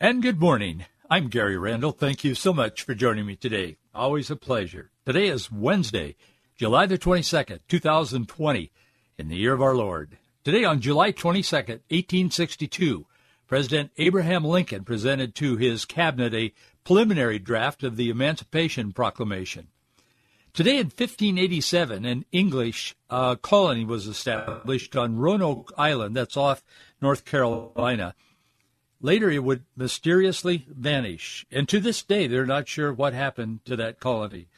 And good morning. I'm Gary Randall. Thank you so much for joining me today. Always a pleasure. Today is Wednesday, July the 22nd, 2020, in the year of our Lord. Today on July 22nd, 1862, President Abraham Lincoln presented to his cabinet a preliminary draft of the Emancipation Proclamation. Today in 1587, an English uh, colony was established on Roanoke Island, that's off North Carolina. Later, it would mysteriously vanish, and to this day, they're not sure what happened to that colony.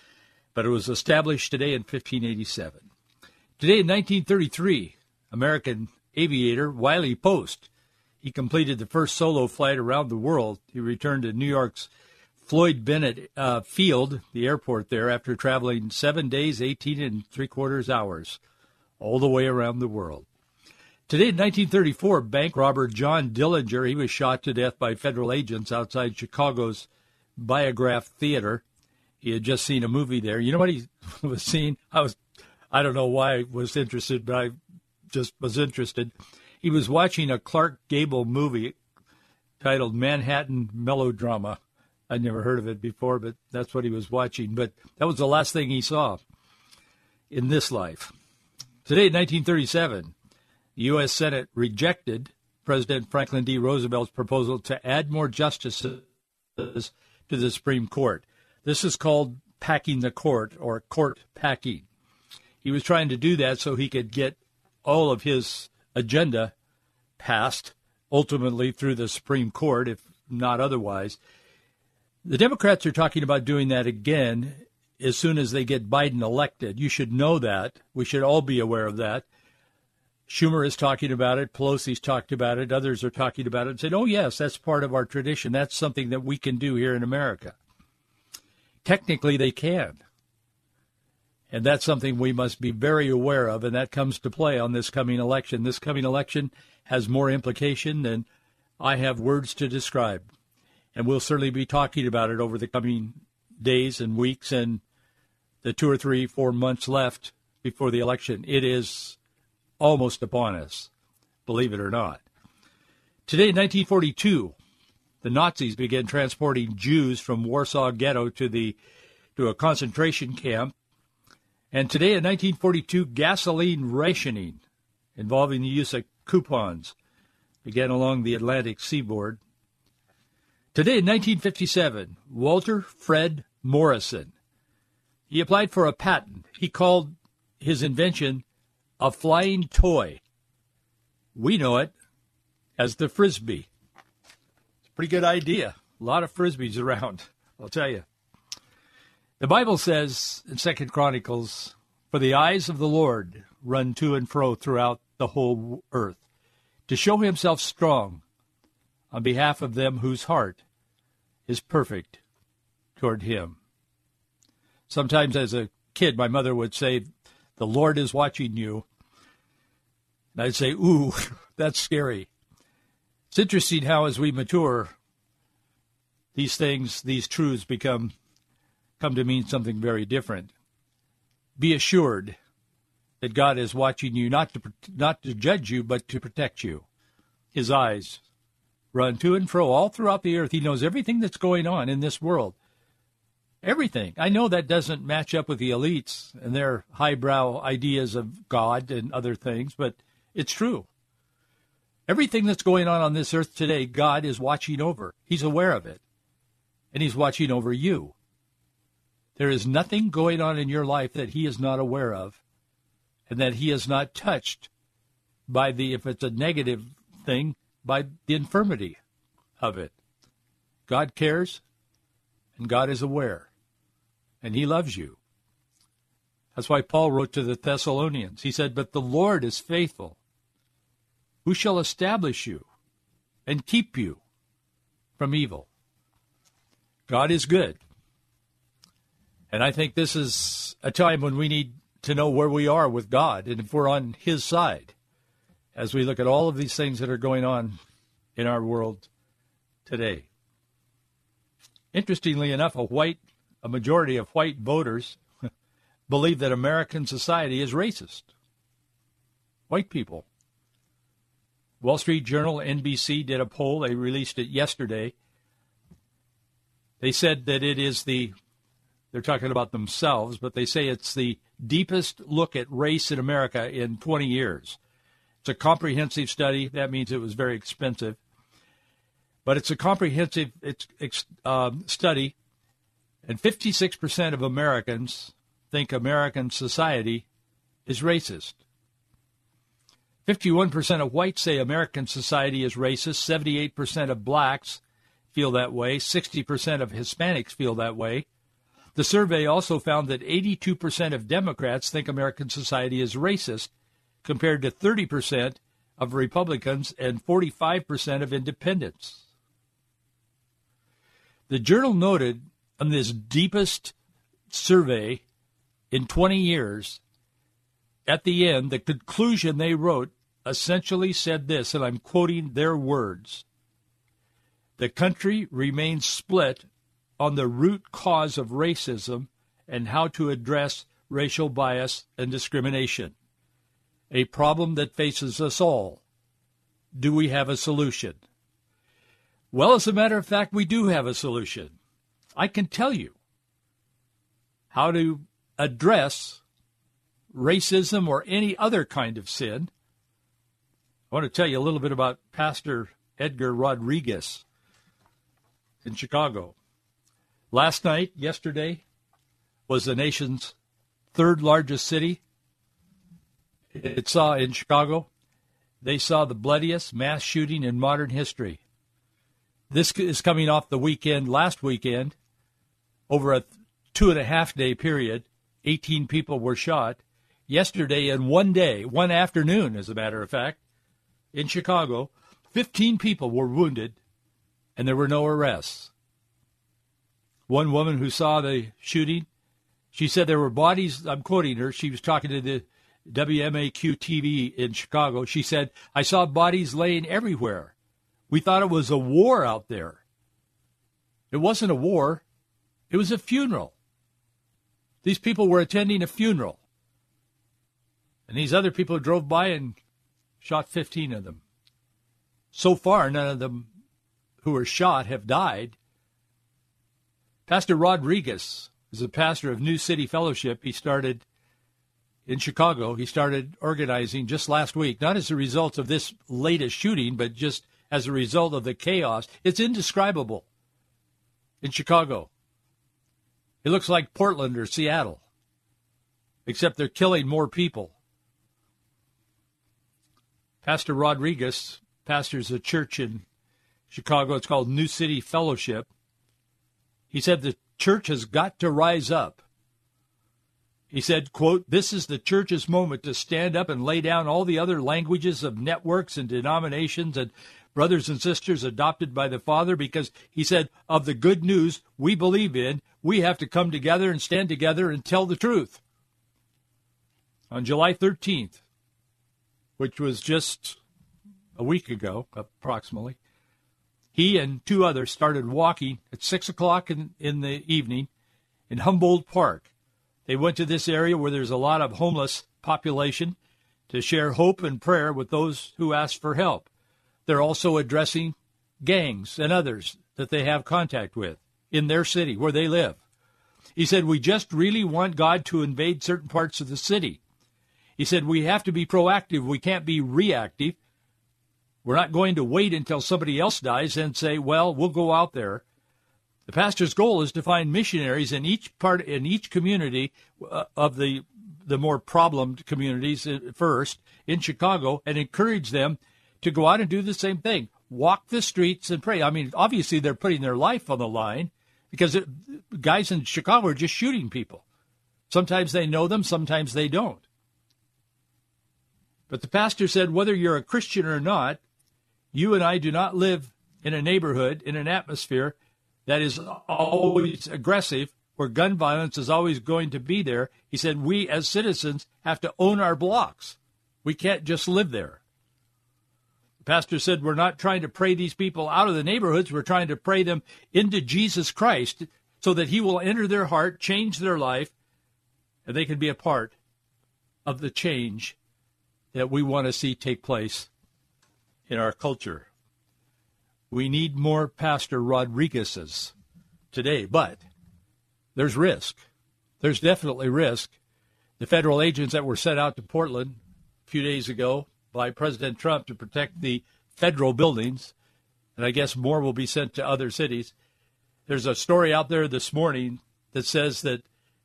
But it was established today in 1587. Today in 1933, American aviator Wiley Post, he completed the first solo flight around the world. He returned to New York's Floyd Bennett uh, Field, the airport there, after traveling seven days, 18 and three quarters hours, all the way around the world. Today in 1934, bank robber John Dillinger, he was shot to death by federal agents outside Chicago's Biograph Theater. He had just seen a movie there. You know what he was seeing? I was, I don't know why I was interested, but I just was interested. He was watching a Clark Gable movie titled Manhattan Melodrama. I'd never heard of it before, but that's what he was watching. But that was the last thing he saw in this life. Today, 1937, the U.S. Senate rejected President Franklin D. Roosevelt's proposal to add more justices to the Supreme Court. This is called packing the court or court packing. He was trying to do that so he could get all of his agenda passed ultimately through the Supreme Court, if not otherwise. The Democrats are talking about doing that again as soon as they get Biden elected. You should know that. We should all be aware of that. Schumer is talking about it. Pelosi's talked about it. Others are talking about it and said, oh, yes, that's part of our tradition. That's something that we can do here in America. Technically, they can. And that's something we must be very aware of, and that comes to play on this coming election. This coming election has more implication than I have words to describe. And we'll certainly be talking about it over the coming days and weeks and the two or three, four months left before the election. It is almost upon us, believe it or not. Today, in 1942, the Nazis began transporting Jews from Warsaw Ghetto to the to a concentration camp. And today, in 1942, gasoline rationing involving the use of coupons began along the Atlantic seaboard. Today, in 1957, Walter Fred Morrison. He applied for a patent. He called his invention a flying toy. We know it as the frisbee. It's a pretty good idea. A lot of frisbees around, I'll tell you. The Bible says in Second Chronicles, "For the eyes of the Lord run to and fro throughout the whole earth, to show himself strong on behalf of them whose heart is perfect toward him." Sometimes as a kid, my mother would say, "The Lord is watching you." And I'd say, ooh, that's scary. It's interesting how as we mature, these things, these truths become come to mean something very different. Be assured that God is watching you not to not to judge you but to protect you. His eyes run to and fro all throughout the earth. He knows everything that's going on in this world. Everything. I know that doesn't match up with the elites and their highbrow ideas of God and other things, but it's true. Everything that's going on on this earth today, God is watching over. He's aware of it. And He's watching over you. There is nothing going on in your life that He is not aware of and that He is not touched by the, if it's a negative thing, by the infirmity of it. God cares and God is aware and He loves you. That's why Paul wrote to the Thessalonians. He said, But the Lord is faithful who shall establish you and keep you from evil. God is good. And I think this is a time when we need to know where we are with God and if we're on His side as we look at all of these things that are going on in our world today. Interestingly enough, a white, a majority of white voters believe that American society is racist. White people. Wall Street Journal, NBC did a poll. They released it yesterday. They said that it is the, they're talking about themselves, but they say it's the deepest look at race in America in 20 years. It's a comprehensive study. That means it was very expensive. But it's a comprehensive it's, um, study, and 56% of Americans think American society is racist. 51% of whites say American society is racist. 78% of blacks feel that way. 60% of Hispanics feel that way. The survey also found that 82% of Democrats think American society is racist, compared to 30% of Republicans and 45% of independents. The journal noted on this deepest survey in 20 years, at the end, the conclusion they wrote essentially said this, and I'm quoting their words The country remains split on the root cause of racism and how to address racial bias and discrimination, a problem that faces us all. Do we have a solution? Well, as a matter of fact, we do have a solution. I can tell you how to address racism or any other kind of sin. I want to tell you a little bit about Pastor Edgar Rodriguez in Chicago. Last night, yesterday, was the nation's third largest city. It saw in Chicago, they saw the bloodiest mass shooting in modern history. This is coming off the weekend, last weekend, over a two and a half day period. 18 people were shot. Yesterday, in one day, one afternoon, as a matter of fact, in Chicago, 15 people were wounded, and there were no arrests. One woman who saw the shooting, she said there were bodies. I'm quoting her. She was talking to the WMAQ TV in Chicago. She said, I saw bodies laying everywhere. We thought it was a war out there. It wasn't a war, it was a funeral. These people were attending a funeral. And these other people drove by and shot 15 of them. So far, none of them who were shot have died. Pastor Rodriguez is a pastor of New City Fellowship. He started in Chicago. He started organizing just last week, not as a result of this latest shooting, but just as a result of the chaos. It's indescribable in Chicago. It looks like Portland or Seattle, except they're killing more people. Pastor Rodriguez pastors a church in Chicago. It's called New City Fellowship. He said the church has got to rise up. He said, quote, this is the church's moment to stand up and lay down all the other languages of networks and denominations and brothers and sisters adopted by the Father, because he said, of the good news we believe in, we have to come together and stand together and tell the truth. On July 13th, which was just a week ago, approximately, he and two others started walking at 6 o'clock in, in the evening in Humboldt Park. They went to this area where there's a lot of homeless population to share hope and prayer with those who ask for help. They're also addressing gangs and others that they have contact with in their city where they live. He said, We just really want God to invade certain parts of the city. He said, We have to be proactive. We can't be reactive. We're not going to wait until somebody else dies and say, Well, we'll go out there. The pastor's goal is to find missionaries in each part, in each community uh, of the the more problemed communities uh, first in Chicago and encourage them to go out and do the same thing. Walk the streets and pray. I mean, obviously they're putting their life on the line because it, guys in Chicago are just shooting people. Sometimes they know them, sometimes they don't. But the pastor said, whether you're a Christian or not, you and I do not live in a neighborhood, in an atmosphere that is always aggressive, where gun violence is always going to be there. He said, we as citizens have to own our blocks. We can't just live there. The pastor said, we're not trying to pray these people out of the neighborhoods. We're trying to pray them into Jesus Christ so that he will enter their heart, change their life, and they can be a part of the change that we want to see take place in our culture. We need more Pastor Rodriguez's today, but there's risk. There's definitely risk. The federal agents that were sent out to Portland a few days ago by President Trump to protect the federal buildings, and I guess more will be sent to other cities. There's a story out there this morning that says that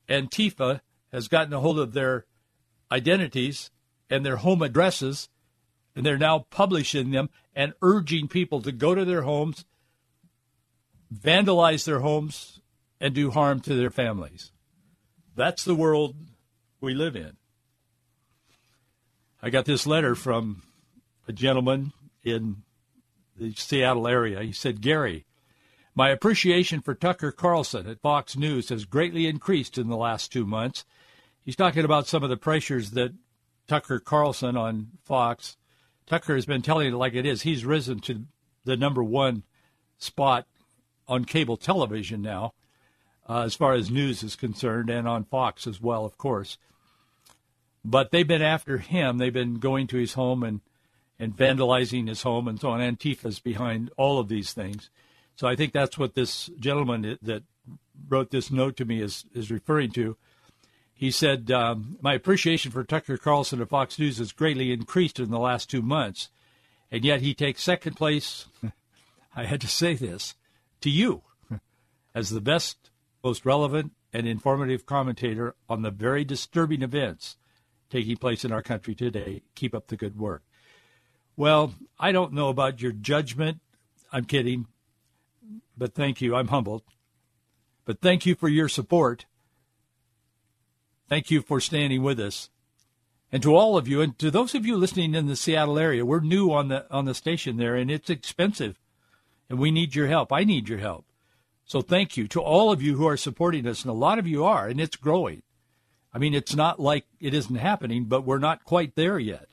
Antifa has gotten a hold of their identities and their home addresses, and they're now publishing them and urging people to go to their homes, vandalize their homes, and do harm to their families. That's the world we live in. I got this letter from a gentleman in the Seattle area. He said, Gary, my appreciation for Tucker Carlson at Fox News has greatly increased in the last two months. He's talking about some of the pressures that Tucker Carlson on Fox, Tucker has been telling it like it is. He's risen to the number one spot on cable television now uh, as far as news is concerned, and on Fox as well, of course. But they've been after him. They've been going to his home and, and vandalizing his home and so on. Antifa's behind all of these things. So I think that's what this gentleman that wrote this note to me is, is referring to. He said, um, My appreciation for Tucker Carlson of Fox News has greatly increased in the last two months, and yet he takes second place. I had to say this to you as the best most relevant and informative commentator on the very disturbing events taking place in our country today. Keep up the good work. Well, I don't know about your judgment. I'm kidding. But thank you. I'm humbled. But thank you for your support. Thank you for standing with us. And to all of you, and to those of you listening in the Seattle area, we're new on the on the station there, and it's expensive, and we need your help. I need your help. So thank you to all of you who are supporting us, and a lot of you are, and it's growing. I mean, it's not like it isn't happening, but we're not quite there yet.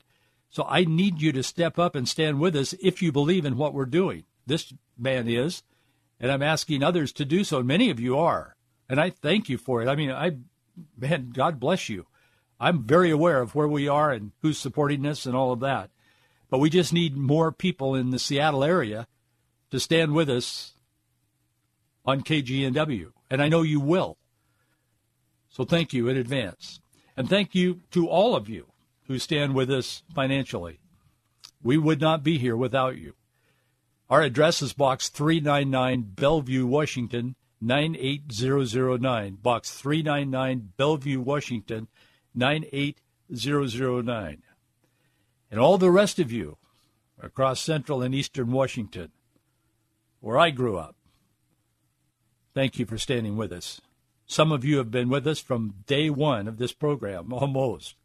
So I need you to step up and stand with us if you believe in what we're doing. This man is, and I'm asking others to do so. Many of you are, and I thank you for it. I mean, I, man, God bless you. I'm very aware of where we are and who's supporting us and all of that. But we just need more people in the Seattle area to stand with us on KGNW, and I know you will. So thank you in advance. And thank you to all of you who stand with us financially. We would not be here without you. Our address is Box 399, Bellevue, Washington, 98009. Box 399, Bellevue, Washington, 98009. And all the rest of you across central and eastern Washington, where I grew up, Thank you for standing with us. Some of you have been with us from day one of this program, almost.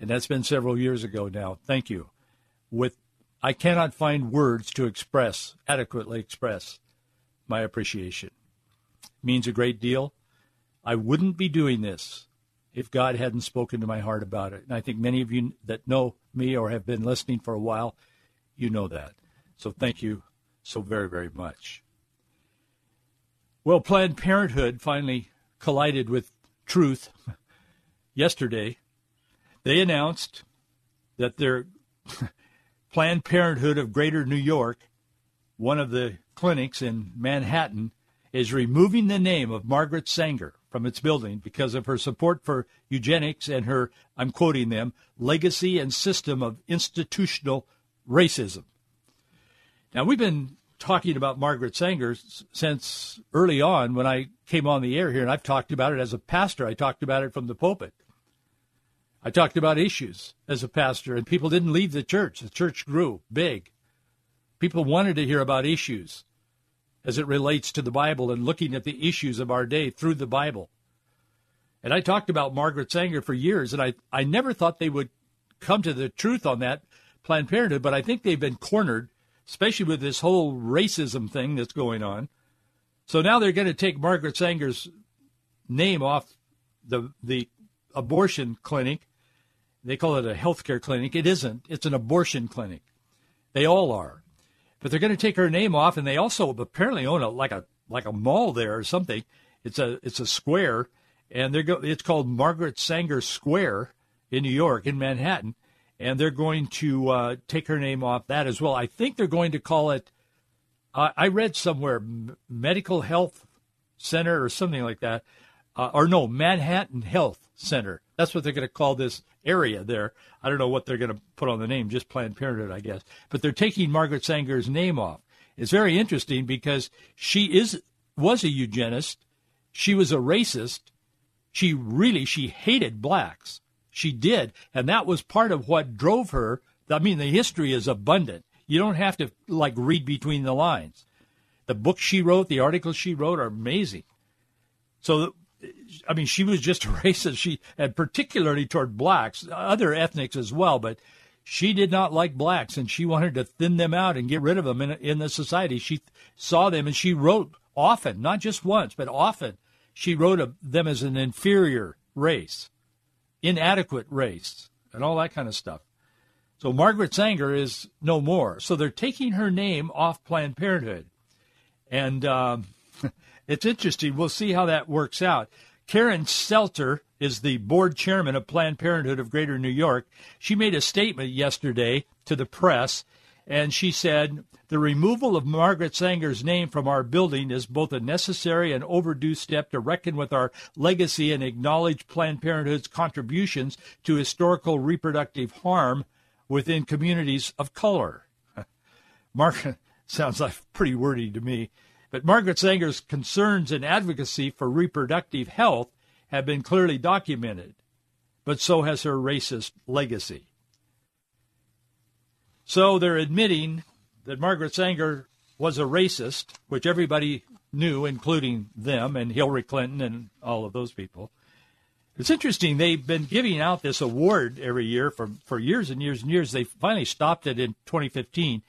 And that's been several years ago now. Thank you. With I cannot find words to express, adequately express my appreciation. Means a great deal. I wouldn't be doing this if God hadn't spoken to my heart about it. And I think many of you that know me or have been listening for a while, you know that. So thank you so very, very much. Well, Planned Parenthood finally collided with truth yesterday. They announced that their Planned Parenthood of Greater New York, one of the clinics in Manhattan, is removing the name of Margaret Sanger from its building because of her support for eugenics and her, I'm quoting them, legacy and system of institutional racism. Now, we've been talking about Margaret Sanger since early on when I came on the air here, and I've talked about it as a pastor. I talked about it from the pulpit. I talked about issues as a pastor, and people didn't leave the church. The church grew big. People wanted to hear about issues as it relates to the Bible and looking at the issues of our day through the Bible. And I talked about Margaret Sanger for years, and I, I never thought they would come to the truth on that Planned Parenthood, but I think they've been cornered especially with this whole racism thing that's going on. So now they're going to take Margaret Sanger's name off the the abortion clinic. They call it a healthcare clinic. It isn't. It's an abortion clinic. They all are. But they're going to take her name off, and they also apparently own a like a like a mall there or something. It's a it's a square, and they're go, it's called Margaret Sanger Square in New York in Manhattan, and they're going to uh, take her name off that as well. I think they're going to call it. Uh, I read somewhere Medical Health Center or something like that, uh, or no Manhattan Health Center. That's what they're going to call this area there. I don't know what they're going to put on the name, just Planned Parenthood, I guess. But they're taking Margaret Sanger's name off. It's very interesting because she is was a eugenist. She was a racist. She really she hated blacks. She did, and that was part of what drove her. I mean, the history is abundant. You don't have to like read between the lines. The books she wrote, the articles she wrote are amazing. So I mean, she was just a racist. She, and particularly toward blacks, other ethnics as well, but she did not like blacks and she wanted to thin them out and get rid of them in, in the society. She saw them and she wrote often, not just once, but often, she wrote of them as an inferior race, inadequate race, and all that kind of stuff. So Margaret Sanger is no more. So they're taking her name off Planned Parenthood. And, um, it's interesting. We'll see how that works out. Karen Seltzer is the board chairman of Planned Parenthood of Greater New York. She made a statement yesterday to the press, and she said, The removal of Margaret Sanger's name from our building is both a necessary and overdue step to reckon with our legacy and acknowledge Planned Parenthood's contributions to historical reproductive harm within communities of color. Margaret sounds like pretty wordy to me. But Margaret Sanger's concerns and advocacy for reproductive health have been clearly documented, but so has her racist legacy. So they're admitting that Margaret Sanger was a racist, which everybody knew, including them and Hillary Clinton and all of those people. It's interesting. They've been giving out this award every year for, for years and years and years. They finally stopped it in 2015.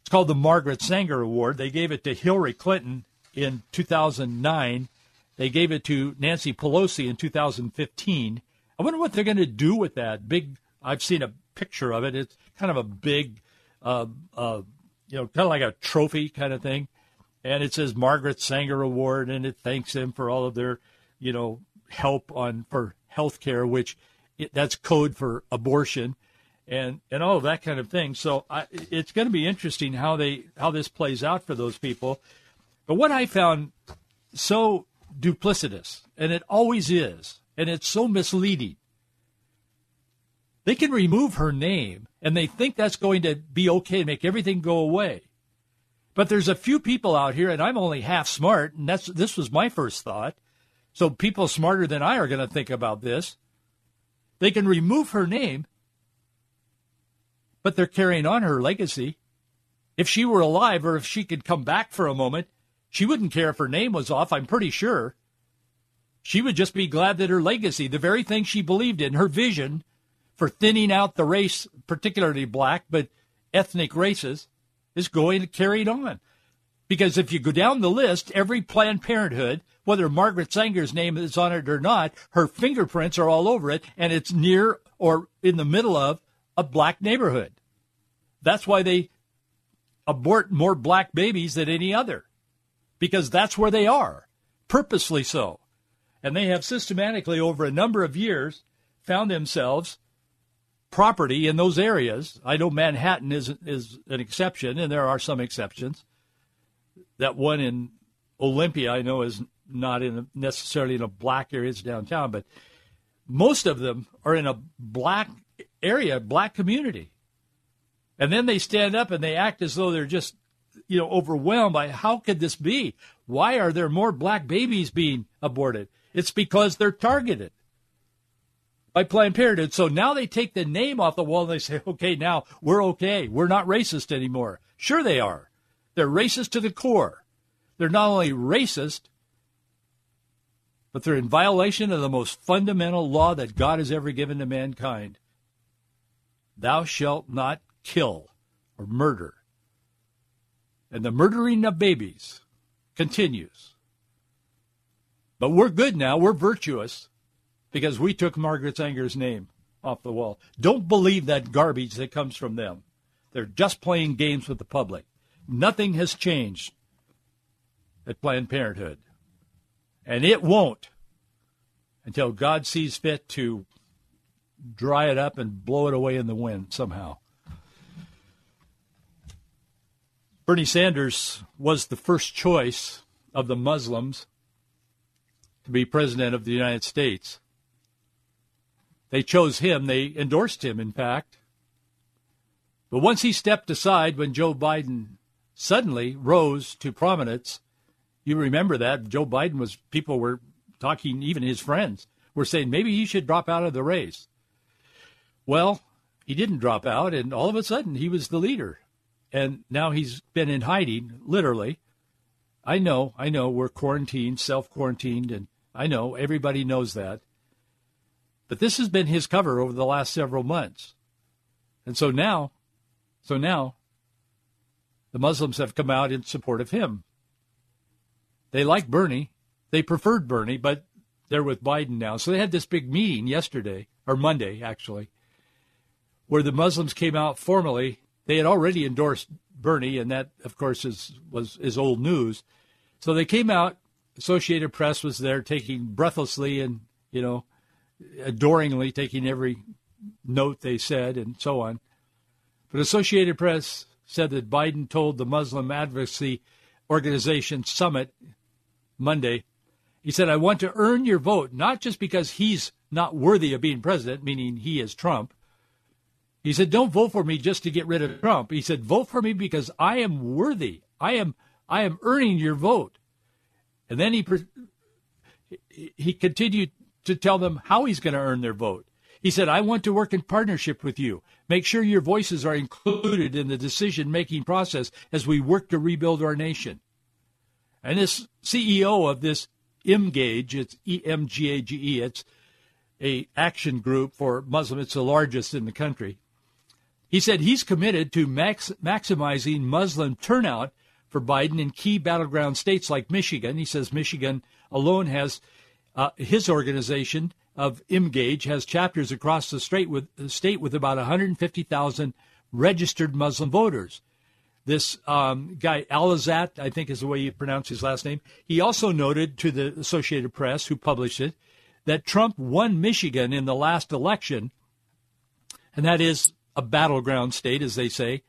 It's called the Margaret Sanger Award. They gave it to Hillary Clinton in 2009. They gave it to Nancy Pelosi in 2015. I wonder what they're going to do with that big. I've seen a picture of it. It's kind of a big, uh, uh, you know, kind of like a trophy kind of thing, and it says Margaret Sanger Award, and it thanks them for all of their, you know, help on for health care, which it, that's code for abortion and and all of that kind of thing. So I, it's going to be interesting how they how this plays out for those people. But what I found so duplicitous, and it always is, and it's so misleading. They can remove her name, and they think that's going to be okay, make everything go away. But there's a few people out here, and I'm only half smart, and that's this was my first thought. So people smarter than I are going to think about this. They can remove her name, but they're carrying on her legacy. If she were alive or if she could come back for a moment, she wouldn't care if her name was off, I'm pretty sure. She would just be glad that her legacy, the very thing she believed in, her vision for thinning out the race, particularly black, but ethnic races, is going to carry on. Because if you go down the list, every Planned Parenthood, whether Margaret Sanger's name is on it or not, her fingerprints are all over it, and it's near or in the middle of a black neighborhood. That's why they abort more black babies than any other, because that's where they are, purposely so. And they have systematically, over a number of years, found themselves property in those areas. I know Manhattan is is an exception, and there are some exceptions. That one in Olympia, I know, is not in necessarily in a black area; it's downtown, but most of them are in a black area, black community. And then they stand up and they act as though they're just, you know, overwhelmed by how could this be? Why are there more black babies being aborted? It's because they're targeted by Planned Parenthood. So now they take the name off the wall and they say, okay, now we're okay. We're not racist anymore. Sure, they are. They're racist to the core. They're not only racist, but they're in violation of the most fundamental law that God has ever given to mankind Thou shalt not kill or murder. and the murdering of babies continues. But we're good now. We're virtuous because we took Margaret Sanger's name off the wall. Don't believe that garbage that comes from them. They're just playing games with the public. Nothing has changed at Planned Parenthood. And it won't until God sees fit to dry it up and blow it away in the wind somehow. Bernie Sanders was the first choice of the Muslims to be president of the United States. They chose him. They endorsed him, in fact. But once he stepped aside when Joe Biden suddenly rose to prominence, you remember that Joe Biden was, people were talking, even his friends were saying maybe he should drop out of the race. Well, he didn't drop out, and all of a sudden he was the leader and now he's been in hiding, literally. I know, I know, we're quarantined, self quarantined, and I know everybody knows that. But this has been his cover over the last several months. And so now, so now, the Muslims have come out in support of him. They like Bernie. They preferred Bernie, but they're with Biden now. So they had this big meeting yesterday, or Monday, actually, where the Muslims came out formally they had already endorsed Bernie, and that, of course, is was is old news. So they came out. Associated Press was there, taking breathlessly and you know, adoringly taking every note they said, and so on. But Associated Press said that Biden told the Muslim Advocacy Organization Summit Monday, he said, I want to earn your vote, not just because he's not worthy of being president, meaning he is Trump, he said, "Don't vote for me just to get rid of Trump." He said, "Vote for me because I am worthy. I am I am earning your vote." And then he he continued to tell them how he's going to earn their vote. He said, "I want to work in partnership with you. Make sure your voices are included in the decision-making process as we work to rebuild our nation." And this CEO of this Emgage, it's E M G A G E, it's a action group for Muslims. It's the largest in the country. He said he's committed to max- maximizing Muslim turnout for Biden in key battleground states like Michigan. He says Michigan alone has uh, his organization of Emgage has chapters across the state with the state with about 150,000 registered Muslim voters. This um, guy Alizat, I think is the way you pronounce his last name. He also noted to the Associated Press, who published it, that Trump won Michigan in the last election, and that is a battleground state, as they say.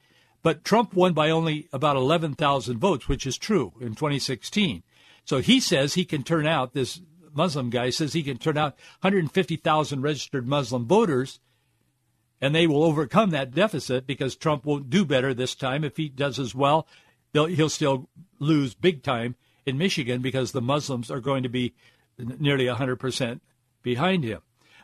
But Trump won by only about 11,000 votes, which is true in 2016. So he says he can turn out, this Muslim guy says he can turn out 150,000 registered Muslim voters, and they will overcome that deficit because Trump won't do better this time. If he does as well, he'll still lose big time in Michigan because the Muslims are going to be nearly 100% behind him.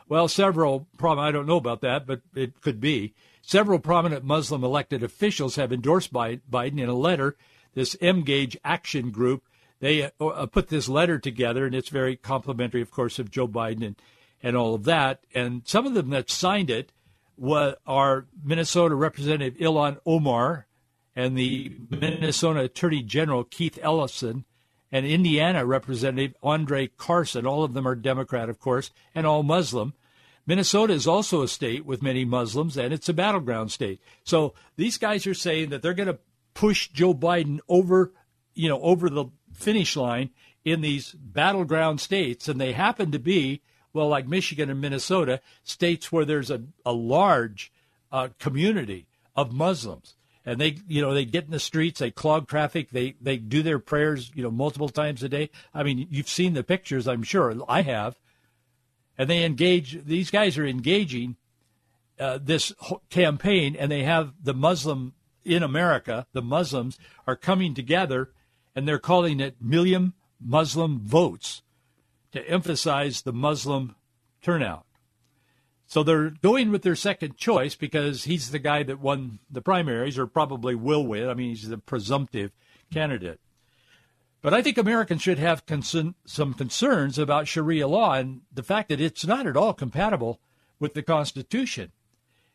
Well, several, problem I don't know about that, but it could be. Several prominent Muslim elected officials have endorsed Biden in a letter. This Emgage Action Group, they uh, uh, put this letter together, and it's very complimentary, of course, of Joe Biden and, and all of that. And some of them that signed it were, are Minnesota Representative Ilhan Omar and the Minnesota Attorney General Keith Ellison and Indiana Representative Andre Carson. All of them are Democrat, of course, and all Muslim. Minnesota is also a state with many Muslims, and it's a battleground state. So these guys are saying that they're going to push Joe Biden over, you know, over the finish line in these battleground states, and they happen to be, well, like Michigan and Minnesota, states where there's a, a large uh, community of Muslims. And they you know they get in the streets they clog traffic they they do their prayers you know multiple times a day. I mean you've seen the pictures i'm sure. I have and they engage these guys are engaging uh, this campaign and they have the muslim in america the muslims are coming together and they're calling it million muslim votes to emphasize the muslim turnout so they're going with their second choice because he's the guy that won the primaries or probably will win. I mean, he's the presumptive candidate. But I think Americans should have some concerns about Sharia law and the fact that it's not at all compatible with the Constitution.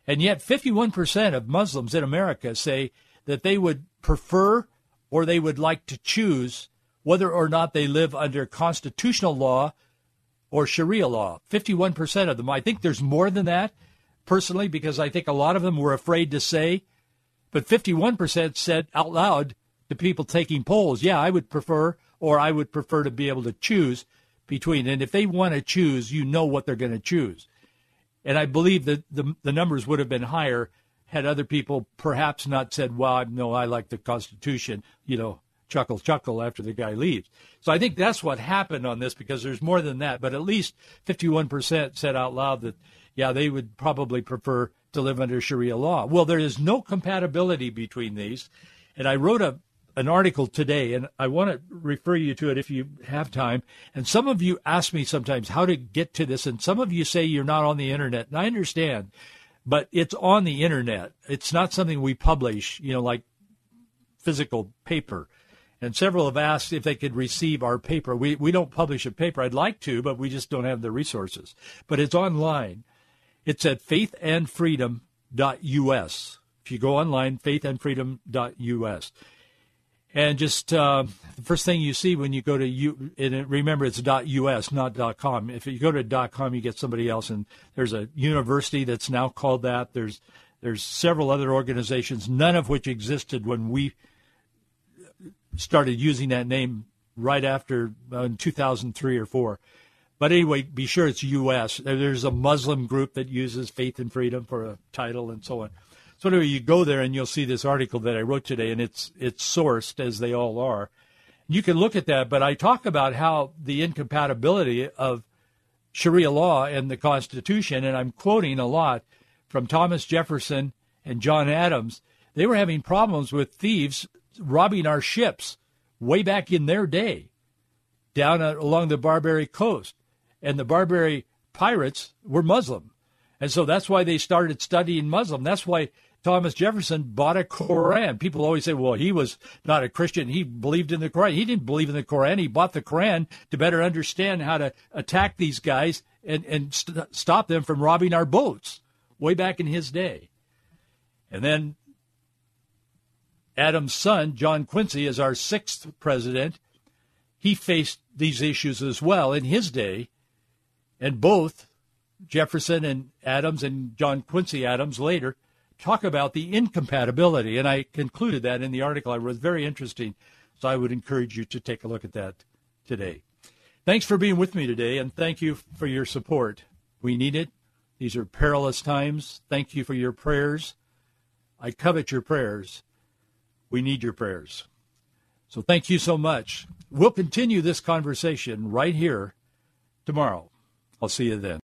And yet, 51% of Muslims in America say that they would prefer or they would like to choose whether or not they live under constitutional law or Sharia law. 51% of them. I think there's more than that, personally, because I think a lot of them were afraid to say, but 51% said out loud to people taking polls, yeah, I would prefer, or I would prefer to be able to choose between. And if they want to choose, you know what they're going to choose. And I believe that the, the numbers would have been higher had other people perhaps not said, well, no, I like the Constitution, you know, chuckle, chuckle after the guy leaves. So I think that's what happened on this because there's more than that. But at least 51% said out loud that, yeah, they would probably prefer to live under Sharia law. Well, there is no compatibility between these. And I wrote a, an article today, and I want to refer you to it if you have time. And some of you ask me sometimes how to get to this, and some of you say you're not on the internet, and I understand, but it's on the internet. It's not something we publish, you know, like physical paper. And several have asked if they could receive our paper. We we don't publish a paper. I'd like to, but we just don't have the resources. But it's online. It's at faithandfreedom.us. If you go online, faithandfreedom.us. And just uh, the first thing you see when you go to you, and remember it's .us, not .com. If you go to .com, you get somebody else, and there's a university that's now called that. There's there's several other organizations, none of which existed when we started using that name right after uh, in 2003 or four. But anyway, be sure it's U.S. There's a Muslim group that uses Faith and Freedom for a title and so on. So anyway, you go there and you'll see this article that I wrote today, and it's it's sourced as they all are. You can look at that, but I talk about how the incompatibility of Sharia law and the Constitution, and I'm quoting a lot from Thomas Jefferson and John Adams. They were having problems with thieves robbing our ships way back in their day down along the Barbary coast. And the Barbary pirates were Muslim. And so that's why they started studying Muslim. That's why Thomas Jefferson bought a Koran. People always say, well, he was not a Christian. He believed in the Koran. He didn't believe in the Koran. He bought the Koran to better understand how to attack these guys and, and st- stop them from robbing our boats way back in his day. And then Adam's son, John Quincy, is our sixth president. He faced these issues as well in his day. And both Jefferson and Adams and John Quincy Adams later talk about the incompatibility. And I concluded that in the article. I was very interesting. So I would encourage you to take a look at that today. Thanks for being with me today, and thank you for your support. We need it. These are perilous times. Thank you for your prayers. I covet your prayers. We need your prayers. So thank you so much. We'll continue this conversation right here tomorrow. I'll see you then.